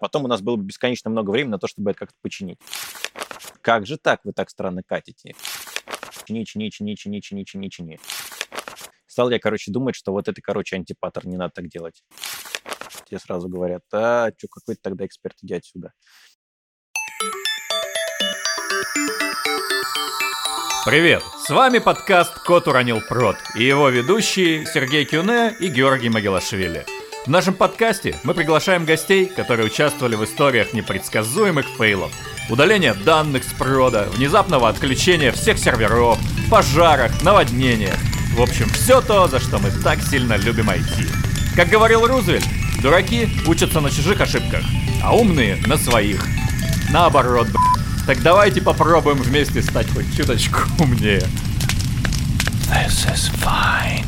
Потом у нас было бы бесконечно много времени на то, чтобы это как-то починить. Как же так? Вы так странно катите. Чини, чини, чини, чини, чини, чини, чини. Стал я, короче, думать, что вот это, короче, антипаттерн, не надо так делать. Тебе сразу говорят, а, что, какой то тогда эксперт, иди отсюда. Привет! С вами подкаст «Кот уронил прот» и его ведущие Сергей Кюне и Георгий Магелашвили. В нашем подкасте мы приглашаем гостей, которые участвовали в историях непредсказуемых фейлов, удаления данных с прода, внезапного отключения всех серверов, пожарах, наводнениях. В общем, все то, за что мы так сильно любим IT. Как говорил Рузвельт, дураки учатся на чужих ошибках, а умные на своих. Наоборот, б***. Так давайте попробуем вместе стать хоть чуточку умнее. This is fine.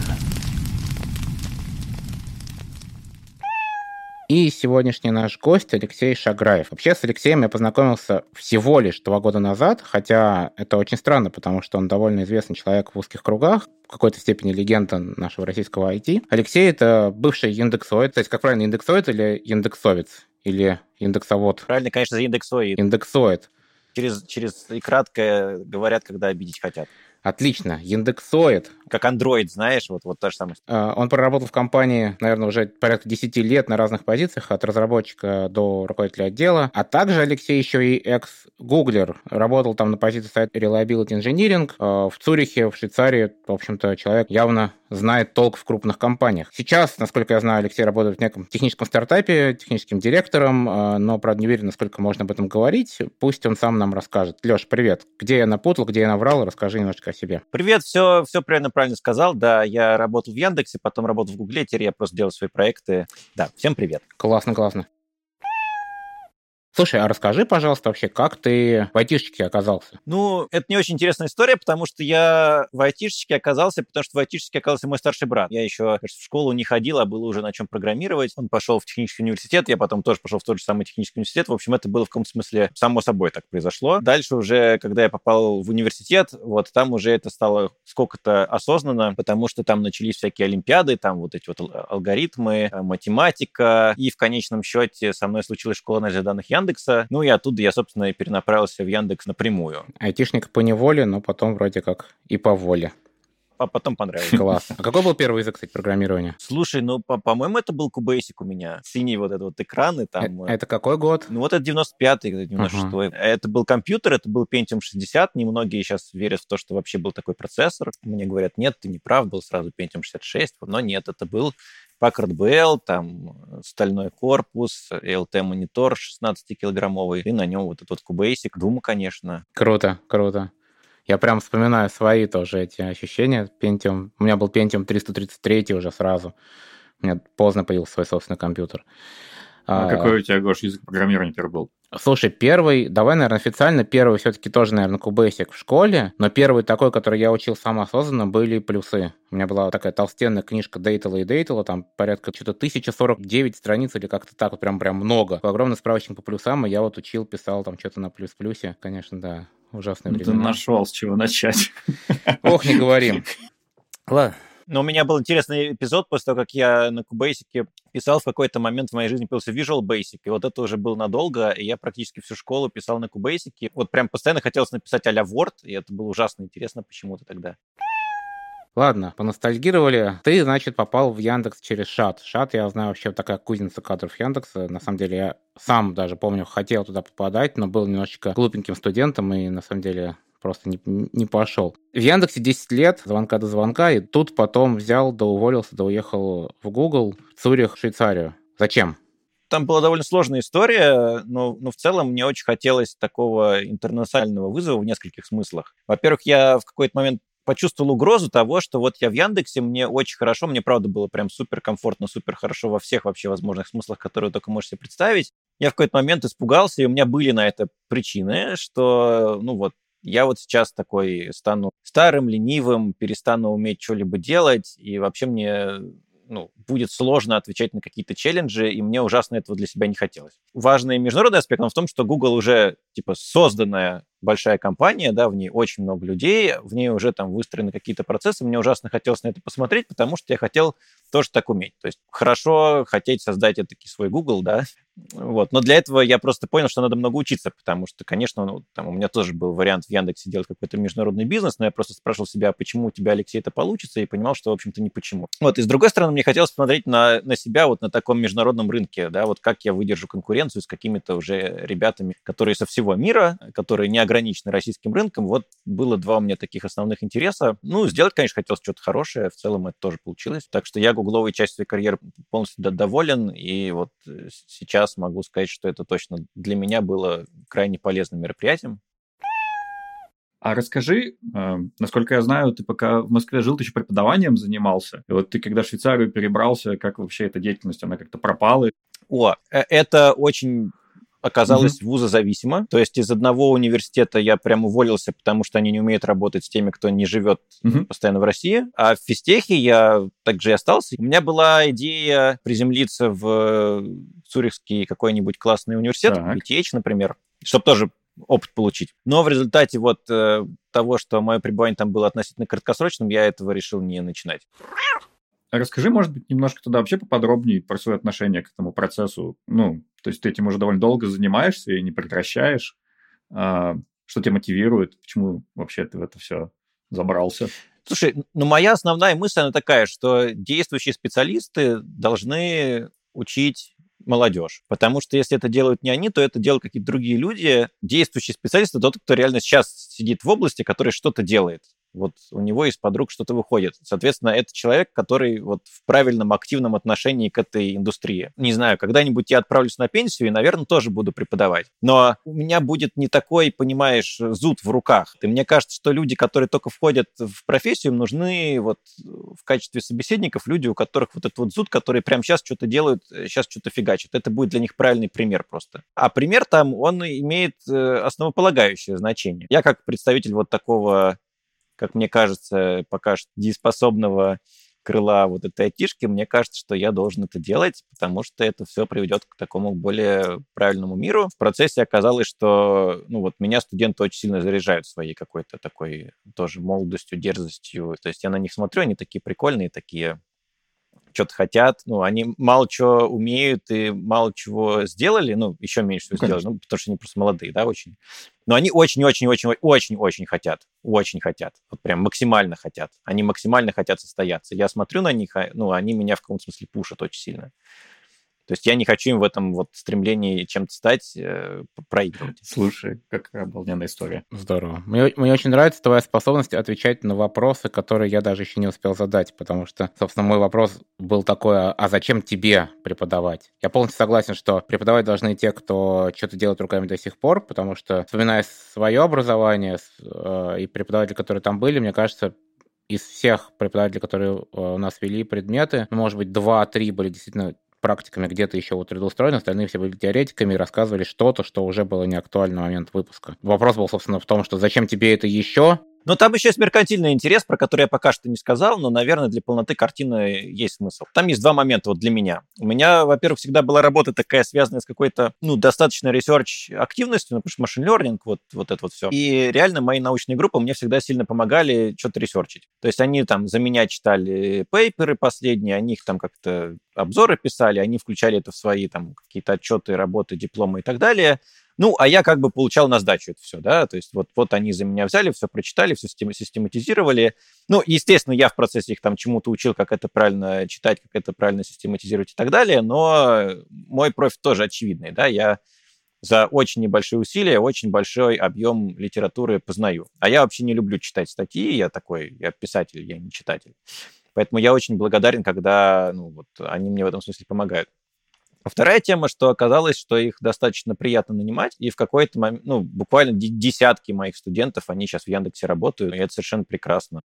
И сегодняшний наш гость Алексей Шаграев. Вообще с Алексеем я познакомился всего лишь два года назад, хотя это очень странно, потому что он довольно известный человек в узких кругах, в какой-то степени легенда нашего российского IT. Алексей — это бывший индексоид, то есть как правильно, индексоид или индексовец? Или индексовод? Правильно, конечно, индексоид. Индексоид. Через, через и краткое говорят, когда обидеть хотят. Отлично. Яндексоид. Как Android, знаешь, вот, вот то же самое. А, Он проработал в компании, наверное, уже порядка 10 лет на разных позициях, от разработчика до руководителя отдела. А также Алексей еще и экс-гуглер. Работал там на позиции сайта Reliability Engineering а, в Цюрихе, в Швейцарии. В общем-то, человек явно знает толк в крупных компаниях. Сейчас, насколько я знаю, Алексей работает в неком техническом стартапе, техническим директором, а, но, правда, не уверен, насколько можно об этом говорить. Пусть он сам нам расскажет. Леш, привет. Где я напутал, где я наврал? Расскажи немножечко о себе. Привет, все, все правильно, правильно сказал. Да, я работал в Яндексе, потом работал в Гугле, теперь я просто делаю свои проекты. Да, всем привет. Классно, классно. Слушай, а расскажи, пожалуйста, вообще, как ты в айтишечке оказался? Ну, это не очень интересная история, потому что я в айтишечке оказался, потому что в айтишечке оказался мой старший брат. Я еще кажется, в школу не ходил, а было уже на чем программировать. Он пошел в технический университет, я потом тоже пошел в тот же самый технический университет. В общем, это было в каком-то смысле само собой так произошло. Дальше уже, когда я попал в университет, вот там уже это стало сколько-то осознанно, потому что там начались всякие олимпиады, там вот эти вот алгоритмы, математика, и в конечном счете со мной случилась школа анализа данных Яндекса. Ну и оттуда я, собственно, и перенаправился в Яндекс напрямую. Айтишник по неволе, но потом вроде как и по воле. А потом понравилось. Класс. А какой был первый язык, кстати, программирования? Слушай, ну, по- по-моему, это был Cubasic у меня. Синий вот этот вот экран, и там... Э- Это какой год? Ну, вот это 95-й, 96-й. Это был компьютер, это был Pentium 60. Немногие сейчас верят в то, что вообще был такой процессор. Мне говорят, нет, ты не прав, был сразу Pentium 66. Но нет, это был Packard BL, там стальной корпус, LT-монитор 16-килограммовый, и на нем вот этот Cubasic. Дума, конечно. Круто, круто. Я прям вспоминаю свои тоже эти ощущения. Pentium. У меня был Pentium 333 уже сразу. У меня поздно появился свой собственный компьютер. А какой у тебя, Гош, язык программирования первый был? Слушай, первый, давай, наверное, официально, первый все-таки тоже, наверное, Cubasic в школе, но первый такой, который я учил сам осознанно, были плюсы. У меня была такая толстенная книжка Дейтела и Дейтела, там порядка что-то 1049 страниц или как-то так, вот прям, прям много. Огромный справочник по плюсам, и я вот учил, писал там что-то на плюс-плюсе. Конечно, да, ужасные Ну, ты нашел, с чего начать. Ох, не говорим. Ладно. Но у меня был интересный эпизод после того, как я на Cubasic писал, в какой-то момент в моей жизни появился Visual Basic, и вот это уже было надолго, и я практически всю школу писал на Cubasic. Вот прям постоянно хотелось написать а-ля Word, и это было ужасно интересно почему-то тогда. Ладно, поностальгировали. Ты, значит, попал в Яндекс через Шат. Шат, я знаю, вообще такая кузница кадров Яндекса. На самом деле, я сам даже помню, хотел туда попадать, но был немножечко глупеньким студентом и, на самом деле, просто не, не пошел. В Яндексе 10 лет, звонка до звонка, и тут потом взял, да уволился, да уехал в Google, в Цюрих, Швейцарию. Зачем? Там была довольно сложная история, но, но в целом мне очень хотелось такого интернационального вызова в нескольких смыслах. Во-первых, я в какой-то момент почувствовал угрозу того, что вот я в Яндексе, мне очень хорошо, мне правда было прям супер комфортно, супер хорошо во всех вообще возможных смыслах, которые только можете представить. Я в какой-то момент испугался, и у меня были на это причины, что, ну вот, я вот сейчас такой стану старым, ленивым, перестану уметь что-либо делать, и вообще мне ну, будет сложно отвечать на какие-то челленджи, и мне ужасно этого для себя не хотелось. Важный международный аспект в том, что Google уже типа созданная большая компания, да, в ней очень много людей, в ней уже там выстроены какие-то процессы, мне ужасно хотелось на это посмотреть, потому что я хотел тоже так уметь. То есть хорошо хотеть создать таки свой Google, да, Вот. Но для этого я просто понял, что надо много учиться, потому что, конечно, ну, там, у меня тоже был вариант в Яндексе делать какой-то международный бизнес, но я просто спрашивал себя, почему у тебя, Алексей, это получится, и понимал, что, в общем-то, не почему. Вот. И с другой стороны, мне хотелось посмотреть на, на себя вот на таком международном рынке, да, вот как я выдержу конкуренцию с какими-то уже ребятами, которые со всего мира, которые не ограничены российским рынком. Вот было два у меня таких основных интереса. Ну, сделать, конечно, хотелось что-то хорошее, в целом это тоже получилось. Так что я гугловой частью своей карьеры полностью доволен, и вот э, сейчас могу сказать, что это точно для меня было крайне полезным мероприятием. А расскажи, э, насколько я знаю, ты пока в Москве жил, ты еще преподаванием занимался. И вот ты когда в Швейцарию перебрался, как вообще эта деятельность, она как-то пропала? О, э, это очень оказалось mm-hmm. вузозависимо. То есть из одного университета я прям уволился, потому что они не умеют работать с теми, кто не живет mm-hmm. постоянно в России. А в физтехе я также и остался. У меня была идея приземлиться в Цюрихский какой-нибудь классный университет, так. Например, чтобы тоже опыт получить. Но в результате вот э, того, что мое пребывание там было относительно краткосрочным, я этого решил не начинать. Расскажи, может быть, немножко тогда вообще поподробнее про свое отношение к этому процессу. Ну, то есть ты этим уже довольно долго занимаешься и не прекращаешь. А, что тебя мотивирует? Почему вообще ты в это все забрался? Слушай, ну моя основная мысль, она такая, что действующие специалисты должны учить молодежь. Потому что если это делают не они, то это делают какие-то другие люди. Действующие специалисты, тот, кто реально сейчас сидит в области, который что-то делает вот у него из подруг что-то выходит. Соответственно, это человек, который вот в правильном, активном отношении к этой индустрии. Не знаю, когда-нибудь я отправлюсь на пенсию и, наверное, тоже буду преподавать. Но у меня будет не такой, понимаешь, зуд в руках. И мне кажется, что люди, которые только входят в профессию, им нужны вот в качестве собеседников люди, у которых вот этот вот зуд, которые прямо сейчас что-то делают, сейчас что-то фигачат. Это будет для них правильный пример просто. А пример там, он имеет э, основополагающее значение. Я как представитель вот такого как мне кажется, пока что дееспособного крыла вот этой айтишки, мне кажется, что я должен это делать, потому что это все приведет к такому более правильному миру. В процессе оказалось, что ну вот меня студенты очень сильно заряжают своей какой-то такой тоже молодостью, дерзостью. То есть я на них смотрю, они такие прикольные, такие что-то хотят, ну, они мало чего умеют и мало чего сделали, ну, еще меньше всего сделали, ну, потому что они просто молодые, да, очень. Но они очень-очень-очень-очень-очень хотят, очень хотят, вот прям максимально хотят. Они максимально хотят состояться. Я смотрю на них, а, ну, они меня в каком-то смысле пушат очень сильно. То есть я не хочу им в этом вот стремлении чем-то стать, э, проигрывать. Слушай, какая обалденная история. Здорово. Мне, мне очень нравится твоя способность отвечать на вопросы, которые я даже еще не успел задать, потому что, собственно, мой вопрос был такой, а, а зачем тебе преподавать? Я полностью согласен, что преподавать должны те, кто что-то делает руками до сих пор, потому что, вспоминая свое образование э, и преподаватели, которые там были, мне кажется, из всех преподавателей, которые э, у нас вели предметы, ну, может быть, два-три были действительно практиками где-то еще вот трудоустроены, остальные все были теоретиками и рассказывали что-то, что уже было не актуально на момент выпуска. Вопрос был, собственно, в том, что зачем тебе это еще, но там еще есть меркантильный интерес, про который я пока что не сказал, но, наверное, для полноты картины есть смысл. Там есть два момента вот для меня. У меня, во-первых, всегда была работа такая, связанная с какой-то, ну, достаточно research активностью, ну, потому что machine learning, вот, вот это вот все. И реально мои научные группы мне всегда сильно помогали что-то research ить. То есть они там за меня читали paper ы последние, они их там как-то обзоры писали, они включали это в свои там какие-то отчеты, работы, дипломы и так далее. Ну, а я как бы получал на сдачу это все, да, то есть вот, вот они за меня взяли, все прочитали, все систематизировали. Ну, естественно, я в процессе их там чему-то учил, как это правильно читать, как это правильно систематизировать и так далее, но мой профиль тоже очевидный, да, я за очень небольшие усилия очень большой объем литературы познаю. А я вообще не люблю читать статьи, я такой, я писатель, я не читатель. Поэтому я очень благодарен, когда ну, вот, они мне в этом смысле помогают. А вторая тема, что оказалось, что их достаточно приятно нанимать, и в какой-то момент, ну, буквально десятки моих студентов, они сейчас в Яндексе работают, и это совершенно прекрасно.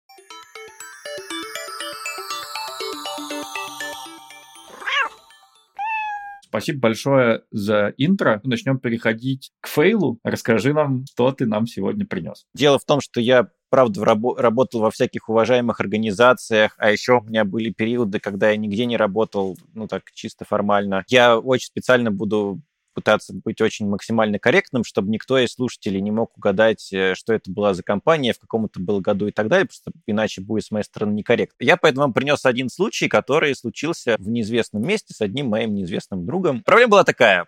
Спасибо большое за интро. Начнем переходить к фейлу. Расскажи нам, что ты нам сегодня принес. Дело в том, что я правда, рабо- работал во всяких уважаемых организациях, а еще у меня были периоды, когда я нигде не работал, ну так чисто формально. Я очень специально буду пытаться быть очень максимально корректным, чтобы никто из слушателей не мог угадать, э, что это была за компания, в каком это был году и так далее, просто иначе будет с моей стороны некорректно. Я поэтому вам принес один случай, который случился в неизвестном месте с одним моим неизвестным другом. Проблема была такая.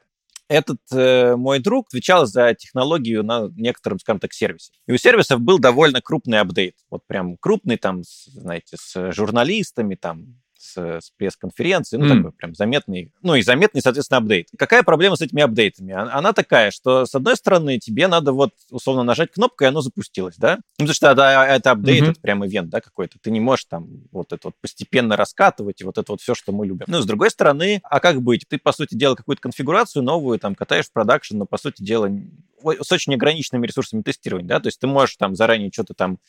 этот э, мой друг отвечал за технологию на некотором, скажем так, сервисе. И у сервисов был довольно крупный апдейт. Вот прям крупный, там, с, знаете, с журналистами, там, с, с пресс-конференции, ну, mm. такой прям заметный, ну, и заметный, соответственно, апдейт. Какая проблема с этими апдейтами? Она такая, что, с одной стороны, тебе надо вот, условно, нажать кнопку, и оно запустилось, да? Ну, потому что это, это апдейт, mm-hmm. это прям ивент, да, какой-то. Ты не можешь там вот это вот постепенно раскатывать, и вот это вот все, что мы любим. Ну, с другой стороны, а как быть? Ты, по сути дела, какую-то конфигурацию новую там катаешь в продакшн, но, по сути дела, с очень ограниченными ресурсами тестирования, да, то есть ты можешь там заранее что-то там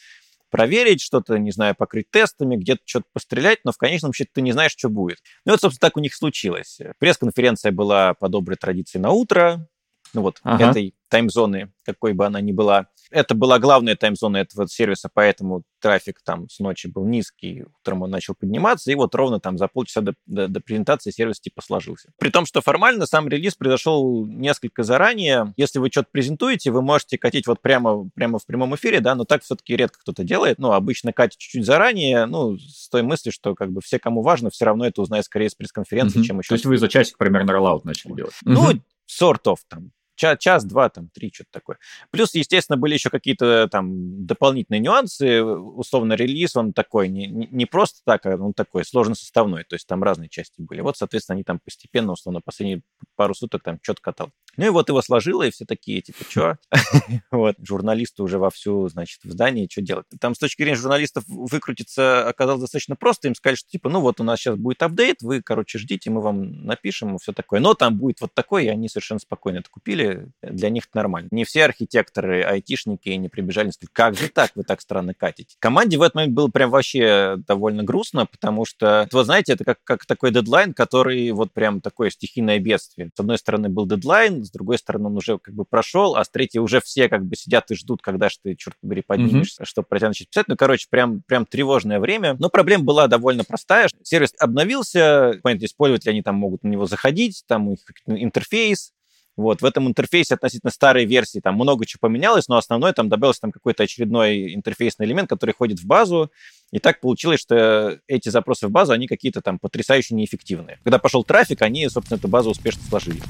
проверить, что-то, не знаю, покрыть тестами, где-то что-то пострелять, но в конечном счете ты не знаешь, что будет. Ну вот, собственно, так у них случилось. Пресс-конференция была по доброй традиции на утро, ну вот, ага. этой таймзоны, какой бы она ни была. Это была главная таймзона этого сервиса, поэтому трафик там с ночи был низкий, утром он начал подниматься, и вот ровно там за полчаса до, до, до презентации сервис типа сложился. При том, что формально сам релиз произошел несколько заранее. Если вы что-то презентуете, вы можете катить вот прямо, прямо в прямом эфире, да, но так все-таки редко кто-то делает. Ну, обычно катить чуть-чуть заранее, ну, с той мыслью, что как бы все, кому важно, все равно это узнают скорее с пресс-конференции, mm-hmm. чем еще... То есть вы за часик примерно роллаут начали делать? Ну, mm-hmm. sort of там час, час, два, там, три, что-то такое. Плюс, естественно, были еще какие-то там дополнительные нюансы. Условно, релиз, он такой, не, не просто так, а он такой сложно составной. То есть там разные части были. Вот, соответственно, они там постепенно, условно, последние пару суток там что-то катал. Ну и вот его сложило, и все такие, типа, что? вот, журналисты уже вовсю, значит, в здании, что делать? Там с точки зрения журналистов выкрутиться оказалось достаточно просто. Им сказали, что, типа, ну вот у нас сейчас будет апдейт, вы, короче, ждите, мы вам напишем, и все такое. Но там будет вот такой, и они совершенно спокойно это купили. Для них это нормально. Не все архитекторы, айтишники не прибежали и сказали, как же так, вы так странно катите. Команде в этот момент было прям вообще довольно грустно, потому что, вот знаете, это как, как такой дедлайн, который вот прям такое стихийное бедствие. С одной стороны был дедлайн, с другой стороны, он уже как бы прошел, а с третьей уже все как бы сидят и ждут, когда же ты, черт побери, поднимешься, mm-hmm. чтобы про тебя начать писать. Ну, короче, прям, прям тревожное время. Но проблема была довольно простая. Сервис обновился, понятно, пользователи, они там могут на него заходить, там у них интерфейс, вот, в этом интерфейсе относительно старой версии там много чего поменялось, но основное там добавился там какой-то очередной интерфейсный элемент, который ходит в базу, и так получилось, что эти запросы в базу, они какие-то там потрясающе неэффективные. Когда пошел трафик, они, собственно, эту базу успешно сложили.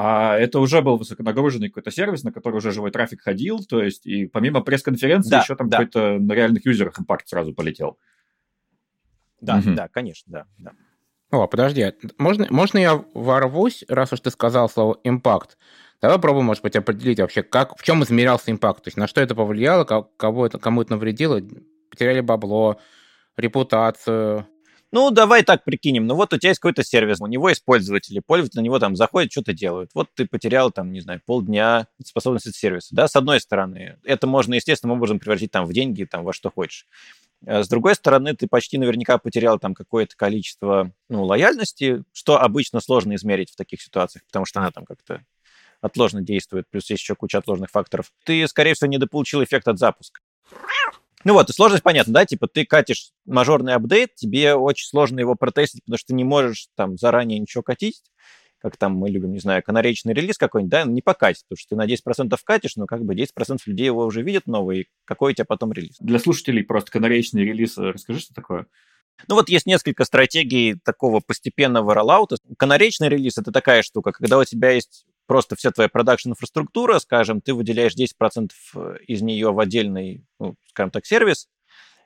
А это уже был высоконагруженный какой-то сервис, на который уже живой трафик ходил, то есть и помимо пресс-конференции да, еще там да. какой-то на реальных юзерах импакт сразу полетел. Да, угу. да, конечно, да, да. О, подожди, можно, можно я ворвусь, раз уж ты сказал слово импакт? Давай попробуем, может быть, определить вообще, как, в чем измерялся импакт, то есть на что это повлияло, кого это, кому это навредило, потеряли бабло, репутацию, ну, давай так прикинем. Ну, вот у тебя есть какой-то сервис, у него есть пользователи, пользователи на него там заходят, что-то делают. Вот ты потерял там, не знаю, полдня способности сервиса. Да, с одной стороны, это можно естественным образом превратить там в деньги, там во что хочешь. А с другой стороны, ты почти наверняка потерял там какое-то количество ну, лояльности, что обычно сложно измерить в таких ситуациях, потому что она там как-то отложно действует, плюс есть еще куча отложных факторов. Ты, скорее всего, недополучил эффект от запуска. Ну вот, и сложность понятна, да, типа ты катишь мажорный апдейт, тебе очень сложно его протестить, потому что ты не можешь там заранее ничего катить, как там мы любим, не знаю, канаречный релиз какой-нибудь, да, не покатить, потому что ты на 10% катишь, но как бы 10% людей его уже видят новый, какой у тебя потом релиз. Для слушателей просто канаречный релиз, э, расскажи, что такое? Ну вот есть несколько стратегий такого постепенного роллаута. Канаречный релиз — это такая штука, когда у тебя есть просто вся твоя продакшн-инфраструктура, скажем, ты выделяешь 10% э, из нее в отдельный, ну, скажем так, сервис,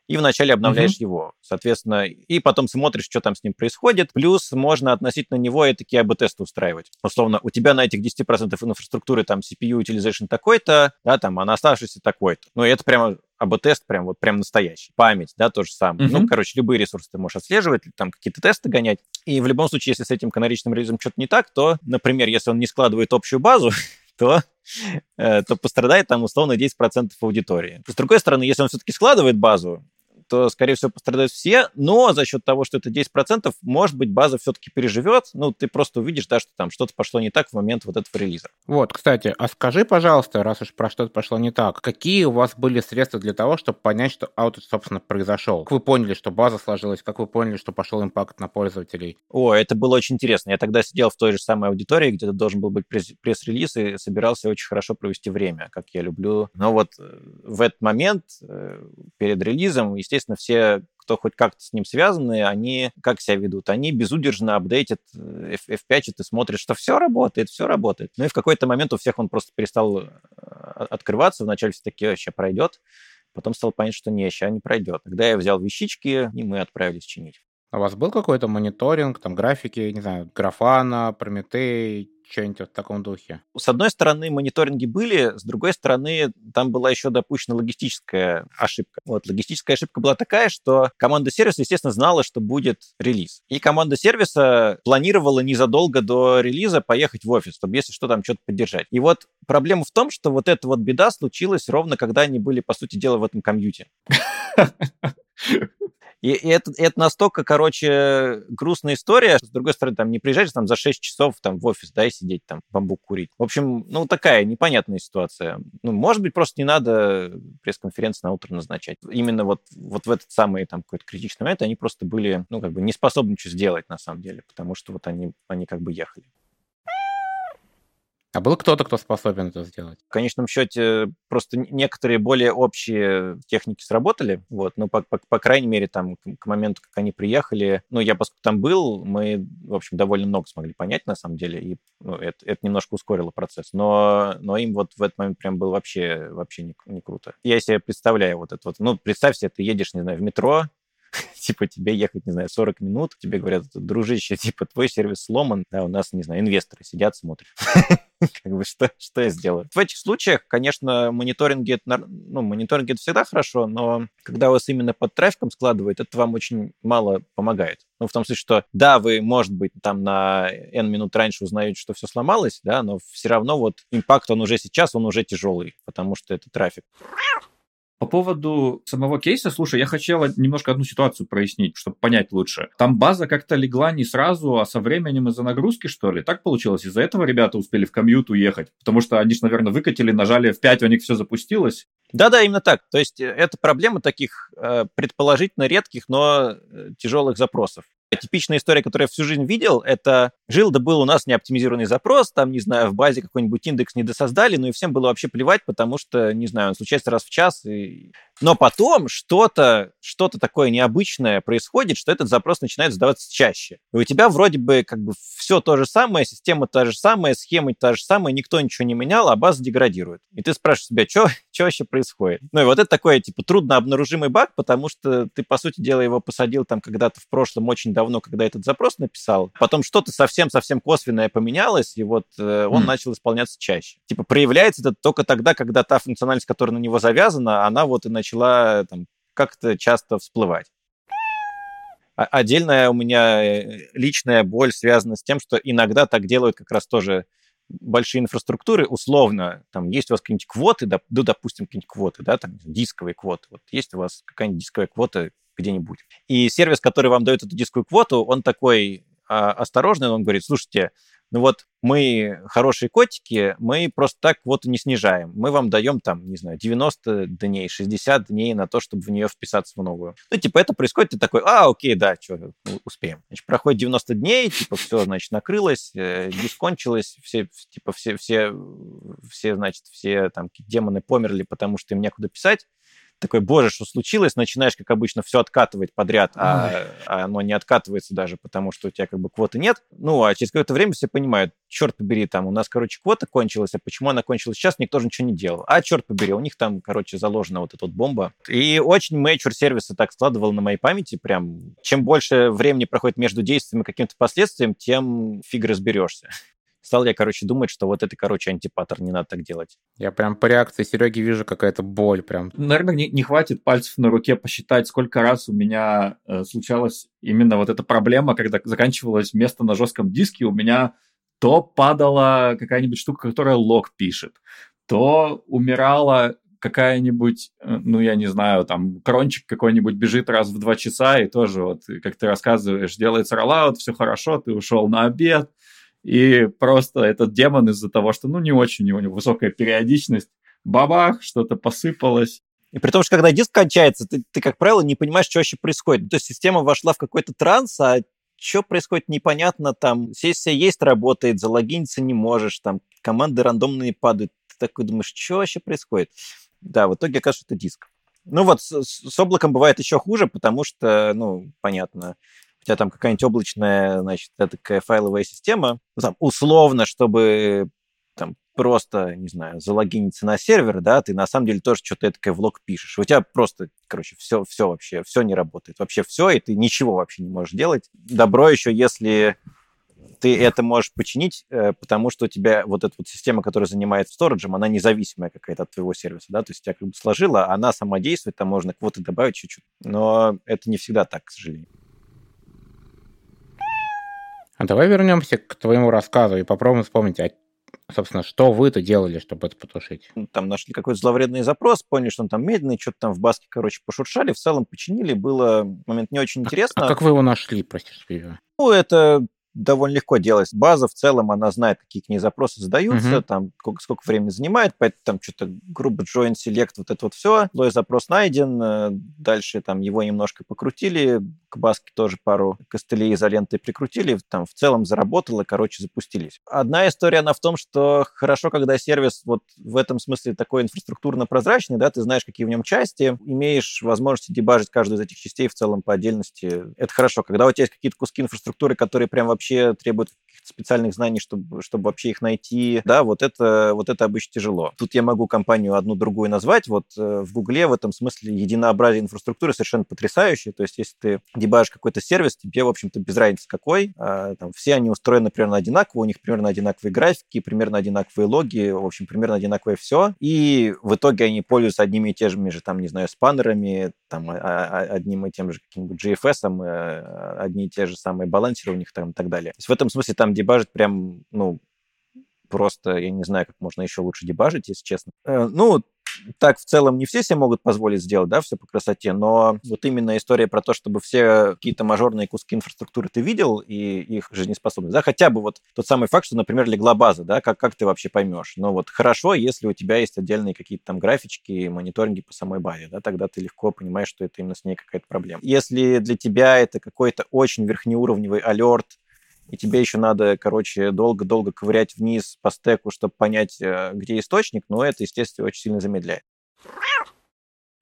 и вначале обновляешь uh-huh. его, соответственно, и потом смотришь, что там с ним происходит. Плюс можно относительно него и такие АБ-тесты устраивать. Условно, у тебя на этих 10% инфраструктуры там CPU utilization такой-то, да, там, а на оставшийся такой-то. Ну, и это прямо АБ-тест прям вот прям настоящий. Память, да, то же самое. Uh-huh. Ну, короче, любые ресурсы ты можешь отслеживать, там какие-то тесты гонять. И в любом случае, если с этим канаричным релизом что-то не так, то, например, если он не складывает общую базу, то, э, то пострадает там условно 10% аудитории. С другой стороны, если он все-таки складывает базу, то, скорее всего, пострадают все, но за счет того, что это 10%, может быть, база все-таки переживет, ну, ты просто увидишь, да, что там что-то пошло не так в момент вот этого релиза. Вот, кстати, а скажи, пожалуйста, раз уж про что-то пошло не так, какие у вас были средства для того, чтобы понять, что аутит, собственно, произошел? Как вы поняли, что база сложилась? Как вы поняли, что пошел импакт на пользователей? О, это было очень интересно. Я тогда сидел в той же самой аудитории, где должен был быть пресс-релиз, и собирался очень хорошо провести время, как я люблю. Но вот э, в этот момент, э, перед релизом, естественно, естественно, все кто хоть как-то с ним связаны, они как себя ведут? Они безудержно апдейтят F5, и ты смотришь, что все работает, все работает. Ну и в какой-то момент у всех он просто перестал э, открываться. Вначале все такие, сейчас пройдет. Потом стал понять, что не, сейчас не пройдет. Тогда я взял вещички, и мы отправились чинить. А у вас был какой-то мониторинг, там графики, не знаю, графана, Прометей, что-нибудь в таком духе? С одной стороны, мониторинги были, с другой стороны, там была еще допущена логистическая ошибка. Вот, логистическая ошибка была такая, что команда сервиса, естественно, знала, что будет релиз. И команда сервиса планировала незадолго до релиза поехать в офис, чтобы если что, там что-то поддержать. И вот проблема в том, что вот эта вот беда случилась ровно, когда они были, по сути дела, в этом комьюте. И, и это, это настолько, короче, грустная история. С другой стороны, там не приезжаешь там за 6 часов там в офис, да, и сидеть там, бамбук курить. В общем, ну, такая непонятная ситуация. Ну, может быть, просто не надо пресс-конференции на утро назначать. Именно вот, вот в этот самый там какой-то критичный момент они просто были, ну, как бы не способны что сделать на самом деле, потому что вот они, они как бы ехали. А был кто-то, кто способен это сделать? В конечном счете, просто некоторые более общие техники сработали, вот, но, по, по, по крайней мере, там, к, к моменту, как они приехали, ну, я, поскольку там был, мы, в общем, довольно много смогли понять, на самом деле, и ну, это, это немножко ускорило процесс, но, но им вот в этот момент прям было вообще, вообще не, не круто. Я себе представляю вот это вот, ну, представь себе, ты едешь, не знаю, в метро, типа тебе ехать, не знаю, 40 минут, тебе говорят, дружище, типа твой сервис сломан, да, у нас, не знаю, инвесторы сидят, смотрят. как бы что, что я сделаю? В этих случаях, конечно, мониторинги это, ну, мониторинги это всегда хорошо, но когда вас именно под трафиком складывает, это вам очень мало помогает. Ну, в том смысле, что да, вы, может быть, там на N минут раньше узнаете, что все сломалось, да, но все равно вот импакт, он уже сейчас, он уже тяжелый, потому что это трафик. По поводу самого кейса, слушай, я хотела немножко одну ситуацию прояснить, чтобы понять лучше. Там база как-то легла не сразу, а со временем из-за нагрузки, что ли? Так получилось? Из-за этого ребята успели в комьют уехать? Потому что они же, наверное, выкатили, нажали в 5, у них все запустилось. Да-да, именно так. То есть э, это проблема таких э, предположительно редких, но э, тяжелых запросов. Типичная история, которую я всю жизнь видел, это жил да был у нас неоптимизированный запрос, там, не знаю, в базе какой-нибудь индекс не досоздали, ну и всем было вообще плевать, потому что, не знаю, он случается раз в час, и но потом что-то что такое необычное происходит, что этот запрос начинает задаваться чаще. И у тебя вроде бы как бы все то же самое, система та же самая, схема та же самая, никто ничего не менял, а база деградирует. И ты спрашиваешь себя, что вообще происходит? Ну и вот это такой, типа, трудно обнаружимый баг, потому что ты, по сути дела, его посадил там когда-то в прошлом очень давно, когда этот запрос написал. Потом что-то совсем-совсем косвенное поменялось, и вот э, он mm. начал исполняться чаще. Типа, проявляется это только тогда, когда та функциональность, которая на него завязана, она вот и начала начала там, как-то часто всплывать. Отдельная у меня э, личная боль связана с тем, что иногда так делают как раз тоже большие инфраструктуры, условно, там есть у вас какие-нибудь квоты, да, ну, допустим, какие-нибудь квоты, да, там дисковые квоты. Вот есть у вас какая-нибудь дисковая квота где-нибудь. И сервис, который вам дает эту дисковую квоту, он такой а, осторожный, он говорит, слушайте, ну вот мы хорошие котики, мы просто так вот не снижаем. Мы вам даем там, не знаю, 90 дней, 60 дней на то, чтобы в нее вписаться в новую. Ну, типа, это происходит, ты такой, а, окей, да, что, успеем. Значит, проходит 90 дней, типа, все, значит, накрылось, э, диск кончилось, все, типа, все, все, все, значит, все там демоны померли, потому что им некуда писать такой, боже, что случилось, начинаешь, как обычно, все откатывать подряд, а, а оно не откатывается даже, потому что у тебя как бы квоты нет. Ну, а через какое-то время все понимают, черт побери, там у нас, короче, квота кончилась, а почему она кончилась сейчас, никто же ничего не делал. А, черт побери, у них там, короче, заложена вот эта вот бомба. И очень мейчур сервиса так складывал на моей памяти, прям, чем больше времени проходит между действием и каким-то последствием, тем фиг разберешься стал я, короче, думать, что вот это, короче, антипатер, не надо так делать. Я прям по реакции Сереги вижу какая-то боль прям. Наверное, не, не хватит пальцев на руке посчитать, сколько раз у меня э, случалась именно вот эта проблема, когда заканчивалось место на жестком диске, у меня то падала какая-нибудь штука, которая лог пишет, то умирала какая-нибудь, э, ну, я не знаю, там, крончик какой-нибудь бежит раз в два часа, и тоже вот, как ты рассказываешь, делается роллаут, все хорошо, ты ушел на обед, и просто этот демон из-за того, что, ну, не очень у него высокая периодичность, бабах, что-то посыпалось. И при том, что когда диск кончается, ты, ты, как правило, не понимаешь, что вообще происходит. То есть система вошла в какой-то транс, а что происходит непонятно, там сессия есть, работает, залогиниться не можешь, там команды рандомные падают. Ты такой думаешь, что вообще происходит? Да, в итоге окажется, это диск. Ну вот с, с облаком бывает еще хуже, потому что, ну, понятно, у тебя там какая-нибудь облачная, значит, такая файловая система, ну, там, условно, чтобы там просто, не знаю, залогиниться на сервер, да, ты на самом деле тоже что-то такое в лог пишешь. У тебя просто, короче, все, все вообще, все не работает. Вообще все, и ты ничего вообще не можешь делать. Добро еще, если ты это можешь починить, э, потому что у тебя вот эта вот система, которая занимается сториджем, она независимая какая-то от твоего сервиса, да, то есть тебя как бы сложила, она сама действует, там можно квоты добавить чуть-чуть, но это не всегда так, к сожалению. А давай вернемся к твоему рассказу и попробуем вспомнить, а собственно, что вы-то делали, чтобы это потушить? Ну, там нашли какой-то зловредный запрос, поняли, что он там медленный, что-то там в баске, короче, пошуршали, в целом починили, было момент не очень интересно. А, а как вы его нашли, простите, что Ну, это довольно легко делать. База в целом, она знает, какие к ней запросы задаются, uh-huh. там сколько, сколько времени занимает, поэтому там что-то грубо join, select, вот это вот все. Лой запрос найден, э, дальше там его немножко покрутили, к баске тоже пару костылей изоленты прикрутили, там в целом заработало, короче, запустились. Одна история, она в том, что хорошо, когда сервис вот в этом смысле такой инфраструктурно прозрачный, да, ты знаешь, какие в нем части, имеешь возможность дебажить каждую из этих частей в целом по отдельности. Это хорошо. Когда у тебя есть какие-то куски инфраструктуры, которые прям вообще вообще требует специальных знаний, чтобы, чтобы вообще их найти. Да, вот это, вот это обычно тяжело. Тут я могу компанию одну другую назвать. Вот э, в Гугле в этом смысле единообразие инфраструктуры совершенно потрясающее. То есть если ты дебажишь какой-то сервис, тебе, в общем-то, без разницы какой. А, там, все они устроены примерно одинаково, у них примерно одинаковые графики, примерно одинаковые логи, в общем, примерно одинаковое все. И в итоге они пользуются одними и теми же, там, не знаю, спаннерами, там, а, а, одним и тем же каким-нибудь GFS, э, одни и те же самые балансеры у них там и так далее. То есть в этом смысле там дебажить прям, ну, просто, я не знаю, как можно еще лучше дебажить, если честно. Э, ну, так в целом не все себе могут позволить сделать, да, все по красоте, но вот именно история про то, чтобы все какие-то мажорные куски инфраструктуры ты видел и их жизнеспособность, да, хотя бы вот тот самый факт, что, например, легла база, да, как, как ты вообще поймешь. Но вот хорошо, если у тебя есть отдельные какие-то там графички, мониторинги по самой базе, да, тогда ты легко понимаешь, что это именно с ней какая-то проблема. Если для тебя это какой-то очень верхнеуровневый алерт, и тебе еще надо, короче, долго-долго ковырять вниз по стеку, чтобы понять, э, где источник, но это, естественно, очень сильно замедляет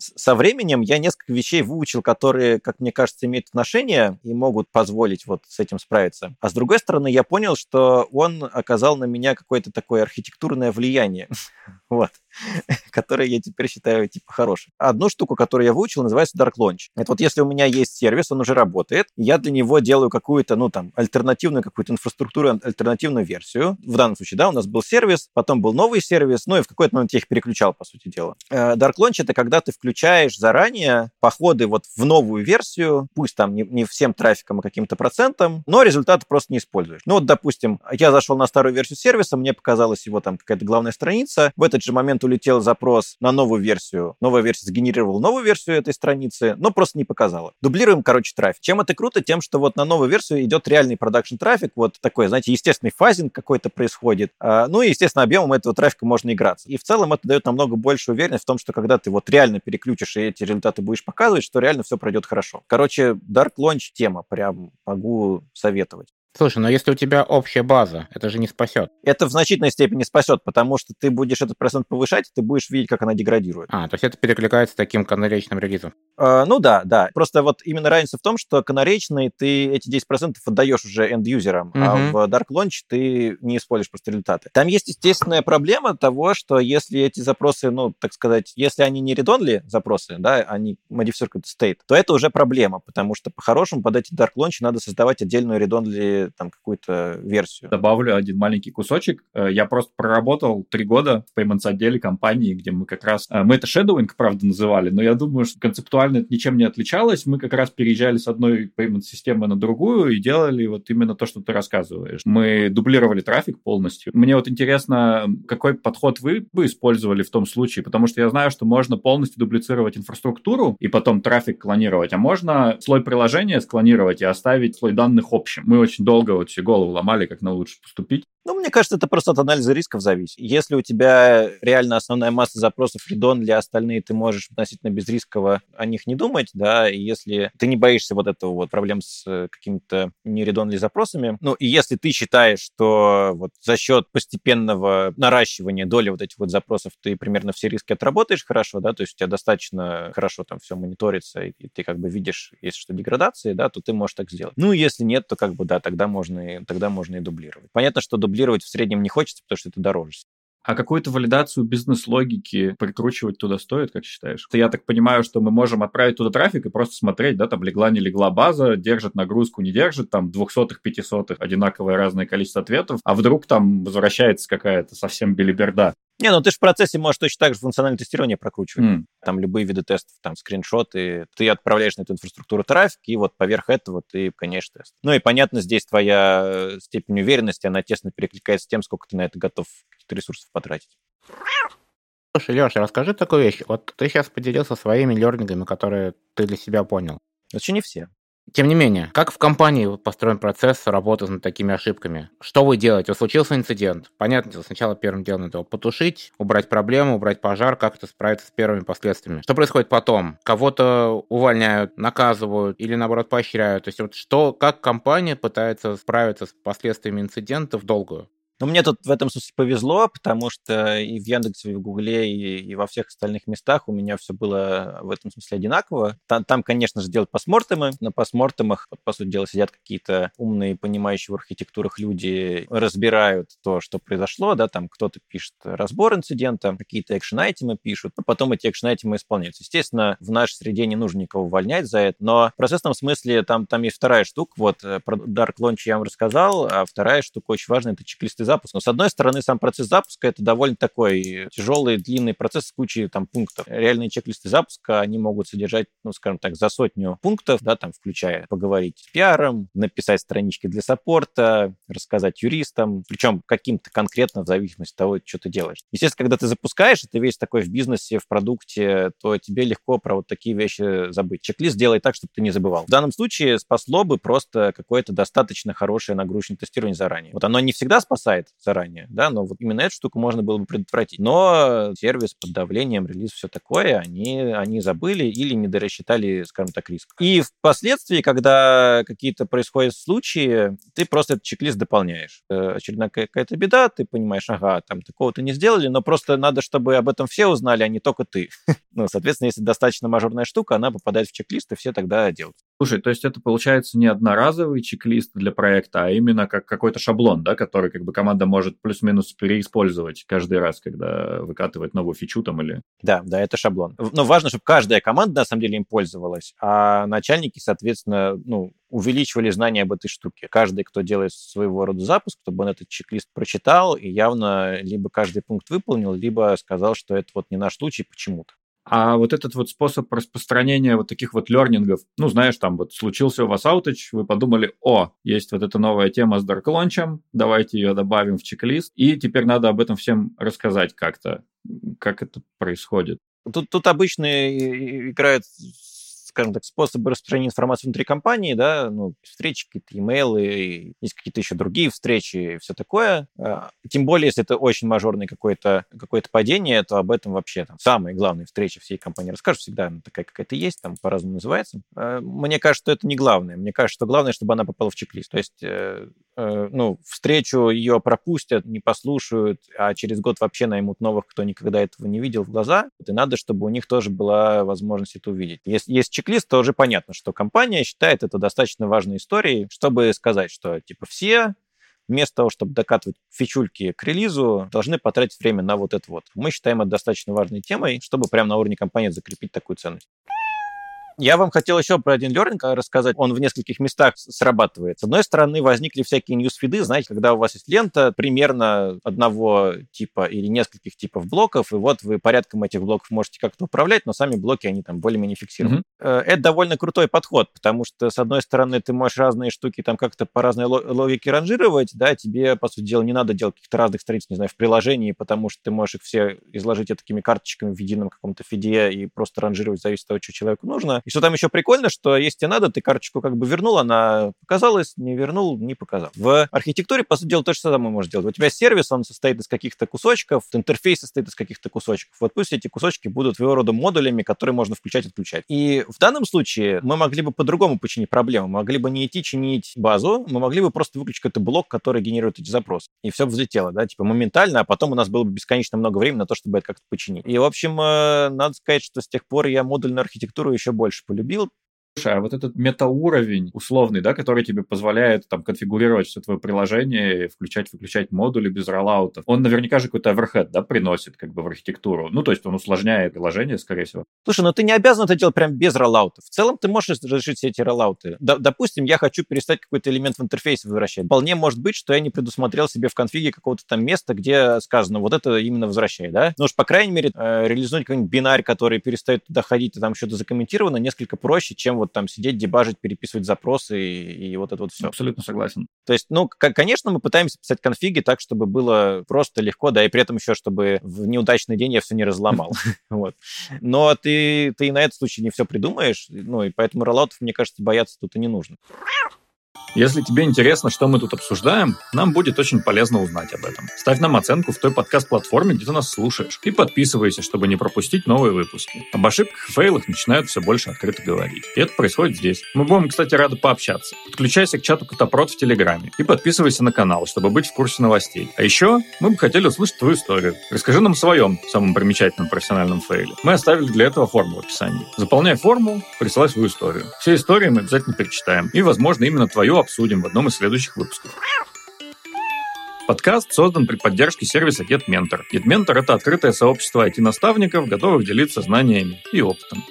со временем я несколько вещей выучил, которые, как мне кажется, имеют отношение и могут позволить вот с этим справиться. А с другой стороны, я понял, что он оказал на меня какое-то такое архитектурное влияние, вот, которое я теперь считаю типа хорошим. Одну штуку, которую я выучил, называется Dark Launch. Это вот если у меня есть сервис, он уже работает, я для него делаю какую-то, ну там, альтернативную какую-то инфраструктуру, альтернативную версию. В данном случае, да, у нас был сервис, потом был новый сервис, ну и в какой-то момент я их переключал, по сути дела. Э, Dark Launch — это когда ты включаешь включаешь заранее походы вот в новую версию, пусть там не, не всем трафиком, а каким-то процентом, но результаты просто не используешь. Ну вот, допустим, я зашел на старую версию сервиса, мне показалась его там какая-то главная страница, в этот же момент улетел запрос на новую версию, новая версия сгенерировала новую версию этой страницы, но просто не показала. Дублируем, короче, трафик. Чем это круто? Тем, что вот на новую версию идет реальный продакшн трафик, вот такой, знаете, естественный фазинг какой-то происходит. А, ну и, естественно, объемом этого трафика можно играться. И в целом это дает намного больше уверенность в том, что когда ты вот реально переключаешь переключишь и эти результаты будешь показывать, что реально все пройдет хорошо. Короче, Dark Launch тема, прям могу советовать. Слушай, но если у тебя общая база, это же не спасет. Это в значительной степени спасет, потому что ты будешь этот процент повышать, ты будешь видеть, как она деградирует. А, то есть это перекликается с таким канаречным релизом. Uh, ну да, да. Просто вот именно разница в том, что канаречный ты эти 10% отдаешь уже энд-юзерам, uh-huh. а в Dark Launch ты не используешь просто результаты. Там есть естественная проблема того, что если эти запросы, ну, так сказать, если они не редонли запросы, да, они модифицируют state, то это уже проблема, потому что по-хорошему под эти Dark Launch надо создавать отдельную редонли там какую-то версию. Добавлю один маленький кусочек. Э, я просто проработал три года в payments отделе компании, где мы как раз... Э, мы это shadowing, правда, называли, но я думаю, что концептуально это ничем не отличалось. Мы как раз переезжали с одной payment системы на другую и делали вот именно то, что ты рассказываешь. Мы дублировали трафик полностью. Мне вот интересно, какой подход вы бы использовали в том случае, потому что я знаю, что можно полностью дублицировать инфраструктуру и потом трафик клонировать, а можно слой приложения склонировать и оставить слой данных общим. Мы очень долго вот все голову ломали, как нам лучше поступить. Ну, мне кажется, это просто от анализа рисков зависит. Если у тебя реально основная масса запросов редон для остальных, ты можешь относительно безрисково о них не думать, да, и если ты не боишься вот этого вот проблем с э, какими-то нередонли запросами, ну, и если ты считаешь, что вот за счет постепенного наращивания доли вот этих вот запросов ты примерно все риски отработаешь хорошо, да, то есть у тебя достаточно хорошо там все мониторится, и ты как бы видишь, если что, деградации, да, то ты можешь так сделать. Ну, если нет, то как бы, да, тогда можно и, тогда можно и дублировать. Понятно, что дублировать в среднем не хочется, потому что это дороже. А какую-то валидацию бизнес-логики прикручивать туда стоит, как считаешь? Я так понимаю, что мы можем отправить туда трафик и просто смотреть, да, там легла, не легла база, держит нагрузку, не держит, там двухсотых, пятисотых, одинаковое разное количество ответов, а вдруг там возвращается какая-то совсем белиберда. Не, ну ты же в процессе можешь точно так же функциональное тестирование прокручивать. Mm. Там любые виды тестов, там скриншоты, ты отправляешь на эту инфраструктуру трафик, и вот поверх этого ты конечно тест. Ну и понятно, здесь твоя э, степень уверенности, она тесно перекликается с тем, сколько ты на это готов каких-то ресурсов потратить. Слушай, Леша, расскажи такую вещь. Вот ты сейчас поделился своими лернингами, которые ты для себя понял. Это не все. Тем не менее, как в компании построен процесс работы над такими ошибками? Что вы делаете? Вот случился инцидент. Понятно, сначала первым делом его потушить, убрать проблему, убрать пожар, как-то справиться с первыми последствиями. Что происходит потом? Кого-то увольняют, наказывают или, наоборот, поощряют? То есть вот что, как компания пытается справиться с последствиями инцидента в долгую? Но мне тут в этом смысле повезло, потому что и в Яндексе, и в Гугле, и, и во всех остальных местах у меня все было в этом смысле одинаково. Там, там конечно же, делают постмортемы. На постмортемах, по сути дела, сидят какие-то умные, понимающие в архитектурах люди, разбирают то, что произошло, да, там кто-то пишет разбор инцидента, какие-то экшен-айтемы пишут, а потом эти экшен-айтемы исполняются. Естественно, в нашей среде не нужно никого увольнять за это, но в процессном смысле там, там есть вторая штука, вот, э, про Dark Launch я вам рассказал, а вторая штука очень важная, это чек-листы запуск. Но, с одной стороны, сам процесс запуска — это довольно такой тяжелый, длинный процесс с кучей там пунктов. Реальные чек-листы запуска, они могут содержать, ну, скажем так, за сотню пунктов, да, там, включая поговорить с пиаром, написать странички для саппорта, рассказать юристам, причем каким-то конкретно в зависимости от того, что ты делаешь. Естественно, когда ты запускаешь, это весь такой в бизнесе, в продукте, то тебе легко про вот такие вещи забыть. Чек-лист делай так, чтобы ты не забывал. В данном случае спасло бы просто какое-то достаточно хорошее нагрузочное тестирование заранее. Вот оно не всегда спасает, знает заранее, да, но вот именно эту штуку можно было бы предотвратить. Но сервис под давлением, релиз, все такое, они, они забыли или не дорассчитали, скажем так, риск. И впоследствии, когда какие-то происходят случаи, ты просто этот чек-лист дополняешь. Э, очередная какая-то беда, ты понимаешь, ага, там такого-то не сделали, но просто надо, чтобы об этом все узнали, а не только ты. ну, соответственно, если достаточно мажорная штука, она попадает в чек-лист, и все тогда делают. Слушай, то есть это получается не одноразовый чек-лист для проекта, а именно как какой-то шаблон, да, который как бы команда может плюс-минус переиспользовать каждый раз, когда выкатывает новую фичу там или... Да, да, это шаблон. Но важно, чтобы каждая команда на самом деле им пользовалась, а начальники, соответственно, ну, увеличивали знания об этой штуке. Каждый, кто делает своего рода запуск, чтобы он этот чек-лист прочитал и явно либо каждый пункт выполнил, либо сказал, что это вот не наш случай почему-то. А вот этот вот способ распространения вот таких вот лернингов, ну, знаешь, там вот случился у вас ауточ, вы подумали, о, есть вот эта новая тема с Dark Launch, давайте ее добавим в чек-лист, и теперь надо об этом всем рассказать как-то, как это происходит. Тут, тут обычно играют скажем так, способы распространения информации внутри компании, да, ну, встречи, какие-то имейлы, есть какие-то еще другие встречи и все такое. А, тем более, если это очень мажорное какое-то какое падение, то об этом вообще там самые главные встречи всей компании расскажут. Всегда она такая какая-то есть, там по-разному называется. А, мне кажется, что это не главное. Мне кажется, что главное, чтобы она попала в чек-лист. То есть э, э, ну, встречу ее пропустят, не послушают, а через год вообще наймут новых, кто никогда этого не видел в глаза. И надо, чтобы у них тоже была возможность это увидеть. Если есть чек-лист, то уже понятно, что компания считает это достаточно важной историей, чтобы сказать, что типа все вместо того, чтобы докатывать фичульки к релизу, должны потратить время на вот это вот. Мы считаем это достаточно важной темой, чтобы прямо на уровне компании закрепить такую ценность. Я вам хотел еще про один learning рассказать. Он в нескольких местах срабатывает. С одной стороны, возникли всякие ньюсфиды, знаете, когда у вас есть лента примерно одного типа или нескольких типов блоков, и вот вы порядком этих блоков можете как-то управлять, но сами блоки, они там более-менее фиксированы. Mm-hmm. Это довольно крутой подход, потому что, с одной стороны, ты можешь разные штуки там как-то по разной логике ранжировать, да, тебе, по сути дела, не надо делать каких-то разных страниц, не знаю, в приложении, потому что ты можешь их все изложить такими карточками в едином каком-то фиде и просто ранжировать, зависит от того, что человеку нужно. Что там еще прикольно, что если тебе надо, ты карточку как бы вернул, она показалась, не вернул, не показал. В архитектуре, по сути дела, то же самое можешь делать. У тебя сервис, он состоит из каких-то кусочков, интерфейс состоит из каких-то кусочков. Вот пусть эти кусочки будут своего рода модулями, которые можно включать и отключать. И в данном случае мы могли бы по-другому починить проблему. Мы могли бы не идти чинить базу, мы могли бы просто выключить какой-то блок, который генерирует эти запросы. И все взлетело, да, типа моментально, а потом у нас было бы бесконечно много времени на то, чтобы это как-то починить. И, в общем, э, надо сказать, что с тех пор я модульную архитектуру еще больше больше полюбил, Слушай, а вот этот метауровень условный, да, который тебе позволяет там конфигурировать все твое приложение, включать-выключать модули без роллаутов, он наверняка же какой-то оверхед, да, приносит как бы в архитектуру. Ну, то есть он усложняет приложение, скорее всего. Слушай, ну ты не обязан это делать прям без роллаутов. В целом ты можешь разрешить все эти роллауты. Д- допустим, я хочу перестать какой-то элемент в интерфейсе возвращать. Вполне может быть, что я не предусмотрел себе в конфиге какого-то там места, где сказано, вот это именно возвращай, да? Ну уж, по крайней мере, э, реализовать какой-нибудь бинарь, который перестает туда ходить, и там что-то закомментировано, несколько проще, чем вот там сидеть, дебажить, переписывать запросы и, и вот это вот все. Абсолютно согласен. То есть, ну, к- конечно, мы пытаемся писать конфиги так, чтобы было просто легко, да, и при этом еще, чтобы в неудачный день я все не разломал. Вот. Но ты, ты и на этот случай не все придумаешь, ну, и поэтому роллаутов, мне кажется, бояться тут и не нужно. Если тебе интересно, что мы тут обсуждаем, нам будет очень полезно узнать об этом. Ставь нам оценку в той подкаст-платформе, где ты нас слушаешь, и подписывайся, чтобы не пропустить новые выпуски. Об ошибках и фейлах начинают все больше открыто говорить. И это происходит здесь. Мы будем, кстати, рады пообщаться. Подключайся к чату Котопрод в Телеграме и подписывайся на канал, чтобы быть в курсе новостей. А еще мы бы хотели услышать твою историю. Расскажи нам о своем самом примечательном профессиональном фейле. Мы оставили для этого форму в описании. Заполняй форму, присылай свою историю. Все истории мы обязательно перечитаем. И, возможно, именно твою обсудим в одном из следующих выпусков. Подкаст создан при поддержке сервиса GetMentor. GetMentor — это открытое сообщество IT-наставников, готовых делиться знаниями и опытом.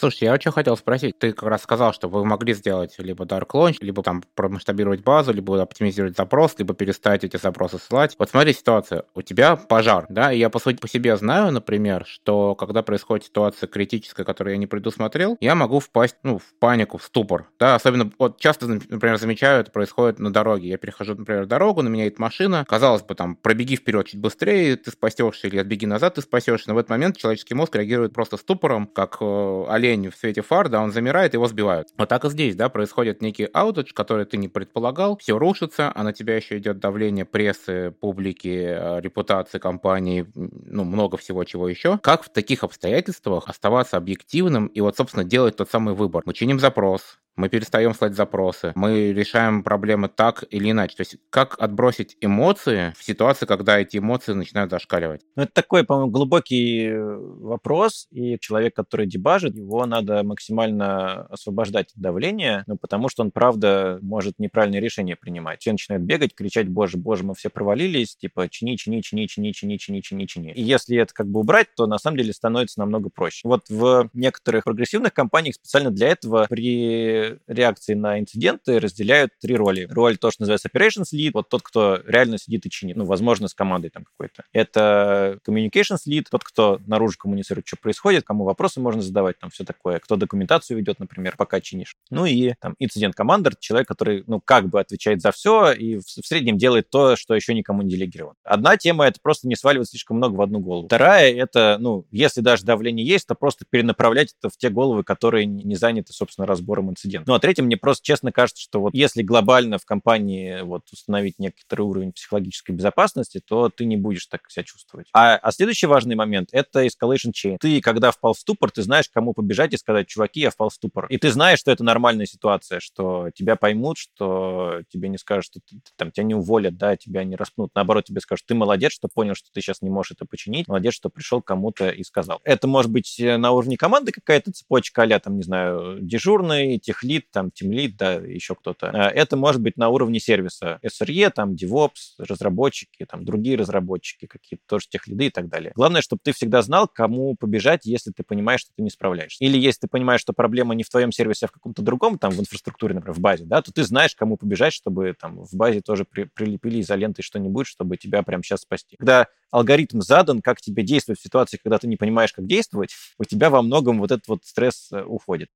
Слушай, я очень хотел спросить, ты как раз сказал, что вы могли сделать либо Dark Launch, либо там промасштабировать базу, либо оптимизировать запрос, либо перестать эти запросы ссылать. Вот смотри ситуация, у тебя пожар, да, и я по сути по себе знаю, например, что когда происходит ситуация критическая, которую я не предусмотрел, я могу впасть, ну, в панику, в ступор, да, особенно, вот часто, например, замечаю, это происходит на дороге, я перехожу, например, дорогу, на меня едет машина, казалось бы, там, пробеги вперед чуть быстрее, ты спасешься, или отбеги назад, ты спасешься, но в этот момент человеческий мозг реагирует просто ступором, как э, в свете фар, да, он замирает, его сбивают. Вот так и здесь, да, происходит некий аутедж, который ты не предполагал, все рушится, а на тебя еще идет давление прессы, публики, э, репутации компании, ну, много всего чего еще. Как в таких обстоятельствах оставаться объективным и вот, собственно, делать тот самый выбор? Мы чиним запрос, мы перестаем слать запросы, мы решаем проблемы так или иначе. То есть как отбросить эмоции в ситуации, когда эти эмоции начинают зашкаливать? Ну, это такой, по-моему, глубокий э, вопрос, и человек, который дебажит, его надо максимально освобождать от давления, ну, потому что он, правда, может неправильное решение принимать. Все начинают бегать, кричать, боже, боже, мы все провалились, типа, чини, чини, чини, чини, чини, чини, чини, чини. И если это как бы убрать, то на самом деле становится намного проще. Вот в некоторых прогрессивных компаниях специально для этого при реакции на инциденты разделяют три роли. Роль то, что называется operations lead, вот тот, кто реально сидит и чинит, ну, возможно, с командой там какой-то. Это communications lead, тот, кто наружу коммуницирует, что происходит, кому вопросы можно задавать, там все такое, кто документацию ведет, например, пока чинишь. Ну и там инцидент командер, человек, который, ну, как бы отвечает за все и в, в среднем делает то, что еще никому не делегировано. Одна тема — это просто не сваливать слишком много в одну голову. Вторая — это, ну, если даже давление есть, то просто перенаправлять это в те головы, которые не заняты, собственно, разбором инцидента. Ну, а третьим, мне просто честно кажется, что вот если глобально в компании вот установить некоторый уровень психологической безопасности, то ты не будешь так себя чувствовать. А, а следующий важный момент — это escalation chain. Ты, когда впал в ступор, ты знаешь, кому побежать и сказать, чуваки, я впал в ступор. И ты знаешь, что это нормальная ситуация, что тебя поймут, что тебе не скажут, что ты, там, тебя не уволят, да, тебя не распнут. Наоборот, тебе скажут, ты молодец, что понял, что ты сейчас не можешь это починить, молодец, что пришел кому-то и сказал. Это может быть на уровне команды какая-то цепочка, а там, не знаю, дежурный, техлит, там, тимлит, да, еще кто-то. Это может быть на уровне сервиса. SRE, там, DevOps, разработчики, там, другие разработчики какие-то, тоже техлиды и так далее. Главное, чтобы ты всегда знал, кому побежать, если ты понимаешь, что ты не справляешься. Или если ты понимаешь, что проблема не в твоем сервисе, а в каком-то другом, там, в инфраструктуре, например, в базе, да, то ты знаешь, кому побежать, чтобы там в базе тоже при, прилепили изолентой что-нибудь, чтобы тебя прямо сейчас спасти. Когда алгоритм задан, как тебе действовать в ситуации, когда ты не понимаешь, как действовать, у тебя во многом вот этот вот стресс э, уходит.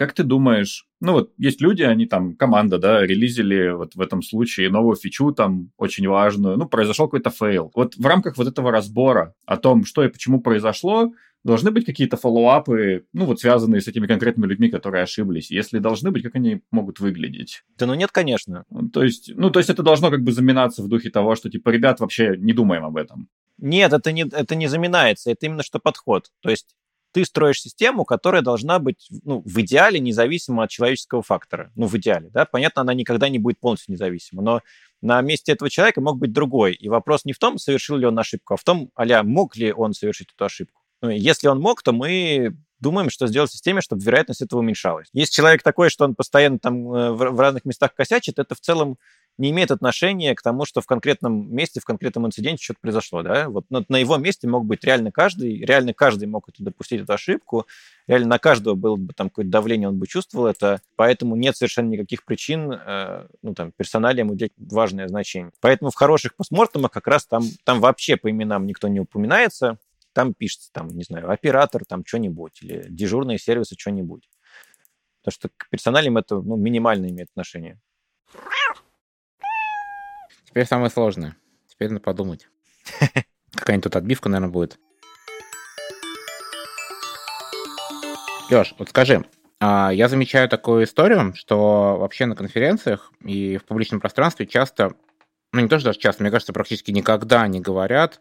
Как ты думаешь, ну вот есть люди, они там, команда, да, релизили вот в этом случае новую фичу там очень важную, ну произошел какой-то fail. Вот в рамках вот этого разбора о том, что и почему произошло, должны быть какие-то follow-up ы, ну вот связанные с этими конкретными людьми, которые ошиблись? Если должны быть, как они могут выглядеть? Да ну нет, конечно. То есть, ну то есть это должно как бы заминаться в духе того, что типа, ребят, вообще не думаем об этом. Нет, это не, это не заминается, это именно что подход. То есть ты строишь систему, которая должна быть ну, в идеале независима от человеческого фактора. Ну, в идеале, да. Понятно, она никогда не будет полностью независима, но на месте этого человека мог быть другой. И вопрос не в том, совершил ли он ошибку, а в том, а мог ли он совершить эту ошибку. Ну, если он мог, то мы думаем, что сделать в системе, чтобы вероятность этого уменьшалась. Если человек такой, что он постоянно там э, в разных местах косячит, это в целом не имеет отношения к тому, что в конкретном месте, в конкретном инциденте что-то произошло, да, вот на, его месте мог быть реально каждый, реально каждый мог это допустить эту ошибку, реально на каждого было бы там какое-то давление, он бы чувствовал это, поэтому нет совершенно никаких причин, э, ну, там, персоналиям уделять важное значение. Поэтому в хороших постмортемах как раз там, там вообще по именам никто не упоминается, там пишется, там, не знаю, оператор, там, что-нибудь, или дежурные сервисы, что-нибудь. Потому что к персоналиям это ну, минимально имеет отношение. Теперь самое сложное. Теперь надо подумать. Какая-нибудь тут отбивка, наверное, будет. Леш, вот скажи, а, я замечаю такую историю, что вообще на конференциях и в публичном пространстве часто, ну не то, что даже часто, мне кажется, практически никогда не говорят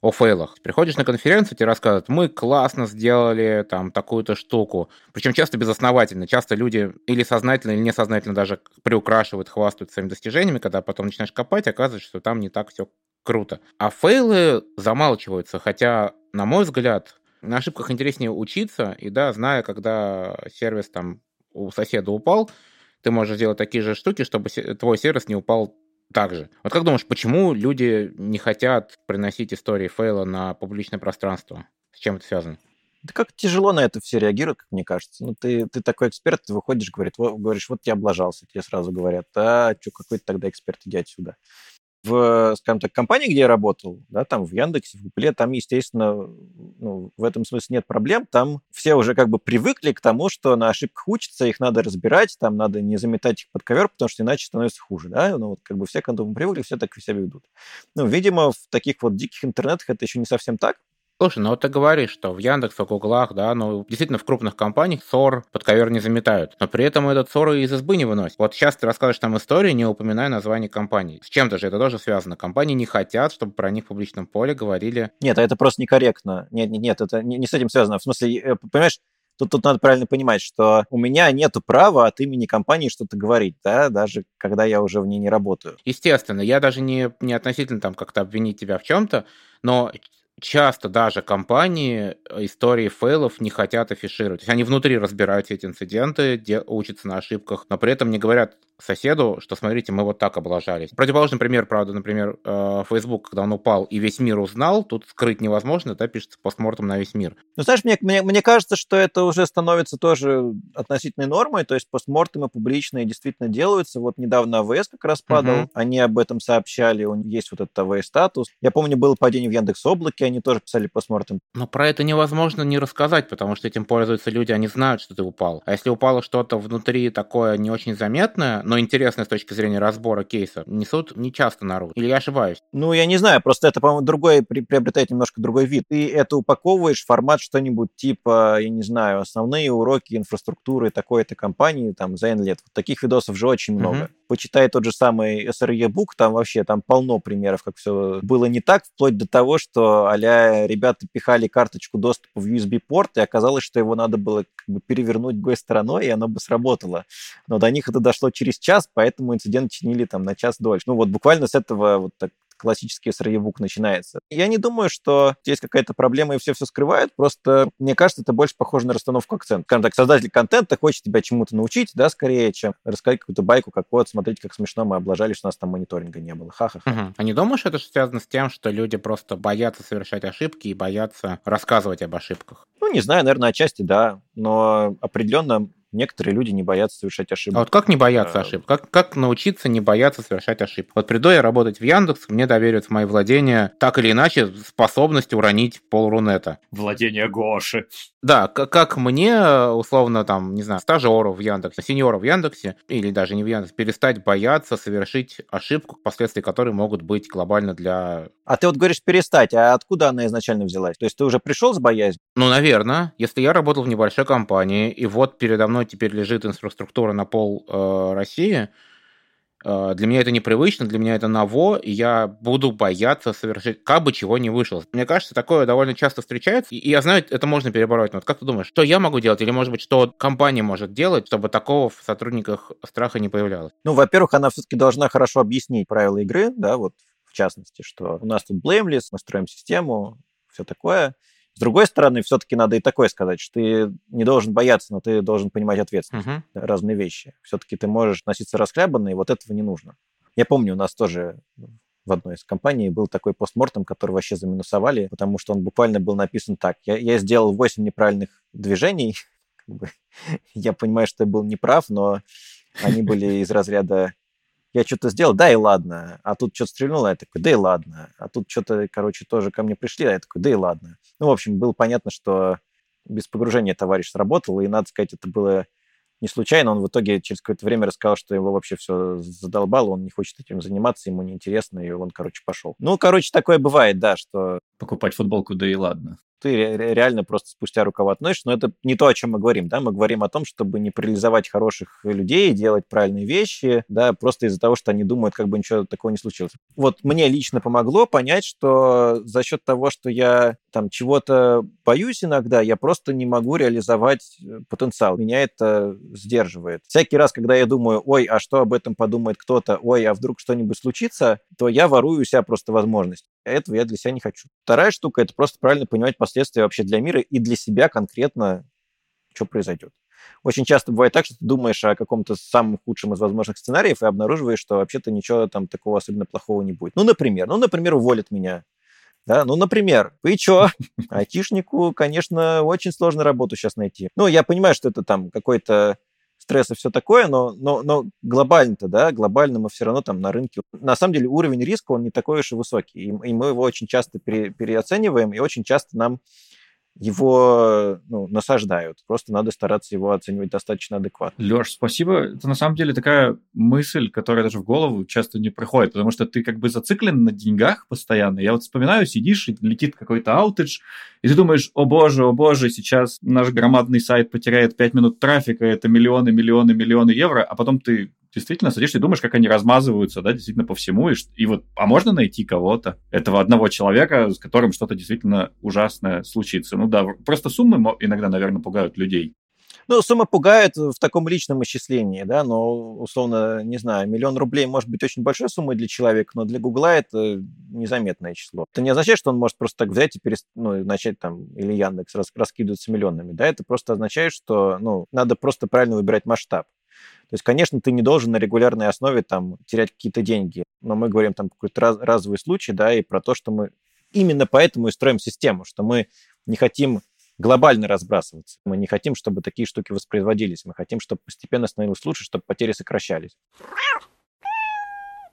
о фейлах. Приходишь на конференцию, тебе рассказывают, мы классно сделали там такую-то штуку. Причем часто безосновательно. Часто люди или сознательно, или несознательно даже приукрашивают, хвастают своими достижениями, когда потом начинаешь копать, оказывается, что там не так все круто. А фейлы замалчиваются, хотя, на мой взгляд, на ошибках интереснее учиться, и да, зная, когда сервис там у соседа упал, ты можешь сделать такие же штуки, чтобы твой сервис не упал также. Вот как думаешь, почему люди не хотят приносить истории фейла на публичное пространство? С чем это связано? Да как тяжело на это все реагируют, как мне кажется. Ну, ты, ты такой эксперт, ты выходишь, говорит, говоришь, вот я облажался, тебе сразу говорят, а что, какой ты тогда эксперт, иди отсюда в, скажем так, компании, где я работал, да, там в Яндексе, в Гугле, там, естественно, ну, в этом смысле нет проблем. Там все уже как бы привыкли к тому, что на ошибках учатся, их надо разбирать, там надо не заметать их под ковер, потому что иначе становится хуже, да. Ну, вот как бы все к этому привыкли, все так себя ведут. Ну, видимо, в таких вот диких интернетах это еще не совсем так, Слушай, ну вот ты говоришь, что в Яндексе, в Гуглах, да, ну действительно в крупных компаниях ссор под ковер не заметают, но при этом этот ссор из избы не выносит. Вот сейчас ты расскажешь там историю, не упоминая название компании. С чем-то же это тоже связано. Компании не хотят, чтобы про них в публичном поле говорили. Нет, а это просто некорректно. Нет, нет, нет, это не, не с этим связано. В смысле, э, понимаешь, Тут, тут надо правильно понимать, что у меня нет права от имени компании что-то говорить, да, даже когда я уже в ней не работаю. Естественно, я даже не, не относительно там как-то обвинить тебя в чем-то, но часто даже компании э, истории фейлов не хотят афишировать. То есть они внутри разбирают эти инциденты, учатся на ошибках, но при этом не говорят соседу, что смотрите, мы вот так облажались. Противоположный пример, правда, например, э, Facebook, когда он упал и весь мир узнал, тут скрыть невозможно, да, пишется постмортом на весь мир. Ну, знаешь, мне, мне, мне кажется, что это уже становится тоже относительной нормой, то есть постмортемы публичные действительно делаются. Вот недавно АВС как раз падал, угу. они об этом сообщали, у них есть вот этот АВС-статус. Я помню, было падение в Яндекс Облаке, они тоже писали постмортем. Но про это невозможно не рассказать, потому что этим пользуются люди, они знают, что ты упал. А если упало что-то внутри такое не очень заметное, но интересное с точки зрения разбора кейса, несут не часто наружу. Или я ошибаюсь? Ну, я не знаю, просто это, по-моему, другой, приобретает немножко другой вид. Ты это упаковываешь в формат что-нибудь типа, я не знаю, основные уроки инфраструктуры такой-то компании, там, за N лет. Вот таких видосов же очень много. Uh-huh. Почитай тот же самый SRE Book, там вообще там полно примеров, как все было не так, вплоть до того, что а ребята пихали карточку доступа в USB-порт, и оказалось, что его надо было как бы перевернуть гой стороной, и оно бы сработало. Но до них это дошло через час, поэтому инцидент чинили там на час дольше. Ну вот буквально с этого вот так классический сырьевук начинается. Я не думаю, что есть какая-то проблема и все все скрывают, просто мне кажется, это больше похоже на расстановку акцента. Скажем так, создатель контента хочет тебя чему-то научить, да, скорее, чем рассказать какую-то байку, как вот, смотрите, как смешно мы облажались, что у нас там мониторинга не было. Ха-ха-ха. Угу. А не думаешь, это связано с тем, что люди просто боятся совершать ошибки и боятся рассказывать об ошибках? Ну, не знаю, наверное, отчасти да, но определенно некоторые люди не боятся совершать ошибки. А вот как не бояться а... ошибок? Как, как научиться не бояться совершать ошибки? Вот приду я работать в Яндекс, мне доверят в мои владения так или иначе способность уронить пол Рунета. Владение Гоши. Да, как мне, условно, там, не знаю, стажеру в Яндексе, сеньору в Яндексе, или даже не в Яндексе, перестать бояться совершить ошибку, последствия которой могут быть глобально для... А ты вот говоришь перестать, а откуда она изначально взялась? То есть ты уже пришел с боязнью? Ну, наверное. Если я работал в небольшой компании, и вот передо мной теперь лежит инфраструктура на пол э, России, для меня это непривычно, для меня это ново, и я буду бояться совершить, как бы чего не вышло. Мне кажется, такое довольно часто встречается, и я знаю, это можно перебороть. Но вот как ты думаешь, что я могу делать, или, может быть, что компания может делать, чтобы такого в сотрудниках страха не появлялось? Ну, во-первых, она все-таки должна хорошо объяснить правила игры, да, вот в частности, что у нас тут blameless, мы строим систему, все такое. С другой стороны, все-таки надо и такое сказать, что ты не должен бояться, но ты должен понимать ответственность. Uh-huh. Разные вещи. Все-таки ты можешь носиться расхлябанно, и вот этого не нужно. Я помню, у нас тоже в одной из компаний был такой постмортом, который вообще заминусовали, потому что он буквально был написан так. Я, я сделал 8 неправильных движений. я понимаю, что я был неправ, но они были из разряда я что-то сделал, да и ладно. А тут что-то стрельнуло, я такой, да и ладно. А тут что-то, короче, тоже ко мне пришли, а я такой, да и ладно. Ну, в общем, было понятно, что без погружения товарищ сработал, и, надо сказать, это было не случайно. Он в итоге через какое-то время рассказал, что его вообще все задолбало, он не хочет этим заниматься, ему неинтересно, и он, короче, пошел. Ну, короче, такое бывает, да, что... Покупать футболку, да и ладно ты реально просто спустя рукава относишься, но это не то, о чем мы говорим, да, мы говорим о том, чтобы не парализовать хороших людей, делать правильные вещи, да, просто из-за того, что они думают, как бы ничего такого не случилось. Вот мне лично помогло понять, что за счет того, что я там чего-то боюсь иногда, я просто не могу реализовать э, потенциал. Меня это сдерживает. Всякий раз, когда я думаю, ой, а что об этом подумает кто-то, ой, а вдруг что-нибудь случится, то я ворую у себя просто возможность. Этого я для себя не хочу. Вторая штука – это просто правильно понимать последствия вообще для мира и для себя конкретно, что произойдет. Очень часто бывает так, что ты думаешь о каком-то самом худшем из возможных сценариев и обнаруживаешь, что вообще-то ничего там такого особенно плохого не будет. Ну, например, ну, например, уволят меня. Да, ну, например, вы что? Айтишнику, конечно, очень сложно работу сейчас найти. Ну, я понимаю, что это там какой-то стресс и все такое, но, но, но глобально-то, да, глобально мы все равно там на рынке. На самом деле уровень риска, он не такой уж и высокий, и, и мы его очень часто пере, переоцениваем, и очень часто нам его ну, насаждают. Просто надо стараться его оценивать достаточно адекватно. Леш, спасибо. Это на самом деле такая мысль, которая даже в голову часто не приходит, потому что ты как бы зациклен на деньгах постоянно. Я вот вспоминаю, сидишь, и летит какой-то аутедж, и ты думаешь, о боже, о боже, сейчас наш громадный сайт потеряет 5 минут трафика, это миллионы, миллионы, миллионы евро, а потом ты действительно садишься и думаешь, как они размазываются, да, действительно по всему, и, и вот, а можно найти кого-то, этого одного человека, с которым что-то действительно ужасное случится. Ну да, просто суммы иногда, наверное, пугают людей. Ну, сумма пугает в таком личном исчислении, да, но, условно, не знаю, миллион рублей может быть очень большой суммой для человека, но для Гугла это незаметное число. Это не означает, что он может просто так взять и перест... ну, начать там, или Яндекс рас... раскидываться миллионами, да, это просто означает, что, ну, надо просто правильно выбирать масштаб. То есть, конечно, ты не должен на регулярной основе там терять какие-то деньги, но мы говорим там какой-то раз, разовый случай, да, и про то, что мы именно поэтому и строим систему, что мы не хотим глобально разбрасываться. Мы не хотим, чтобы такие штуки воспроизводились. Мы хотим, чтобы постепенно становилось лучше, чтобы потери сокращались.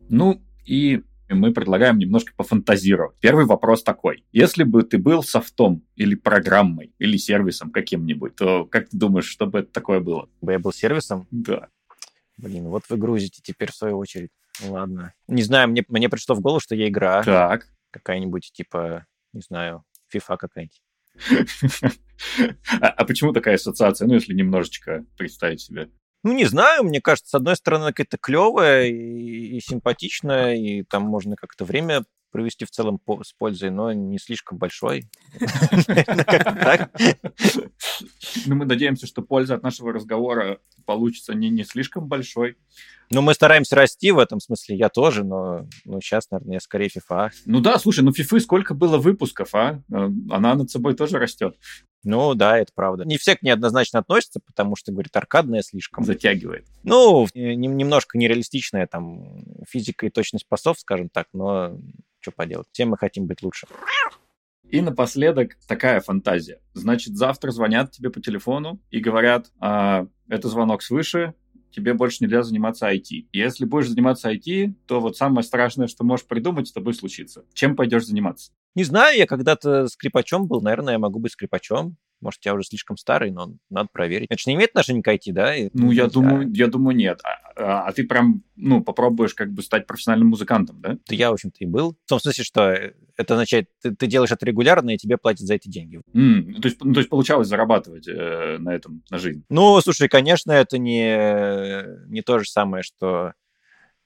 Ну, и мы предлагаем немножко пофантазировать. Первый вопрос такой. Если бы ты был софтом или программой, или сервисом каким-нибудь, то как ты думаешь, что бы это такое было? Бы я был сервисом? Да. Блин, вот вы грузите теперь в свою очередь. Ладно. Не знаю, мне, мне пришло в голову, что я игра. Так. Какая-нибудь, типа, не знаю, FIFA какая-нибудь. А, а почему такая ассоциация? Ну, если немножечко представить себе. Ну, не знаю, мне кажется, с одной стороны, какая-то клевая и, и симпатичная, и там можно как-то время провести в целом по, с пользой, но не слишком большой. Ну, мы надеемся, что польза от нашего разговора получится не, не слишком большой. Ну, мы стараемся расти в этом смысле, я тоже, но ну, сейчас, наверное, я скорее FIFA. Ну да, слушай, ну FIFA сколько было выпусков, а? Э, она над собой тоже растет. Ну да, это правда. Не все к ней однозначно относятся, потому что, говорит, аркадная слишком. Затягивает. Ну, немножко нереалистичная там физика и точность пасов, скажем так, но что поделать, все мы хотим быть лучше. И напоследок такая фантазия. Значит, завтра звонят тебе по телефону и говорят, а, это звонок свыше, тебе больше нельзя заниматься IT. Если будешь заниматься IT, то вот самое страшное, что можешь придумать, с тобой случится. Чем пойдешь заниматься? Не знаю, я когда-то скрипачом был, наверное, я могу быть скрипачом. Может, я уже слишком старый, но надо проверить. Это же не имеет отношения к IT, да? Ну, я думаю, я думаю, нет. А, а, а ты прям, ну, попробуешь как бы стать профессиональным музыкантом, да? Да я, в общем-то, и был. В том смысле, что это означает, ты, ты делаешь это регулярно, и тебе платят за эти деньги. Mm, то, есть, ну, то есть получалось зарабатывать э, на этом, на жизнь? Ну, слушай, конечно, это не, не то же самое, что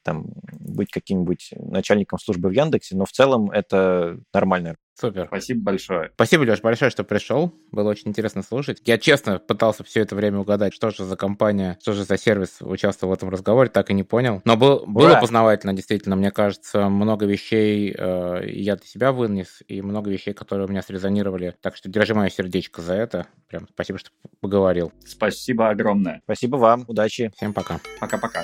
там быть каким-нибудь начальником службы в Яндексе, но в целом это нормально. Супер. Спасибо большое. Спасибо, Леш, большое, что пришел. Было очень интересно слушать. Я честно пытался все это время угадать, что же за компания, что же за сервис участвовал в этом разговоре, так и не понял. Но был, было познавательно, действительно. Мне кажется, много вещей э, я для себя вынес, и много вещей, которые у меня срезонировали. Так что держи мое сердечко за это. Прям спасибо, что поговорил. Спасибо огромное. Спасибо вам. Удачи. Всем пока. Пока-пока.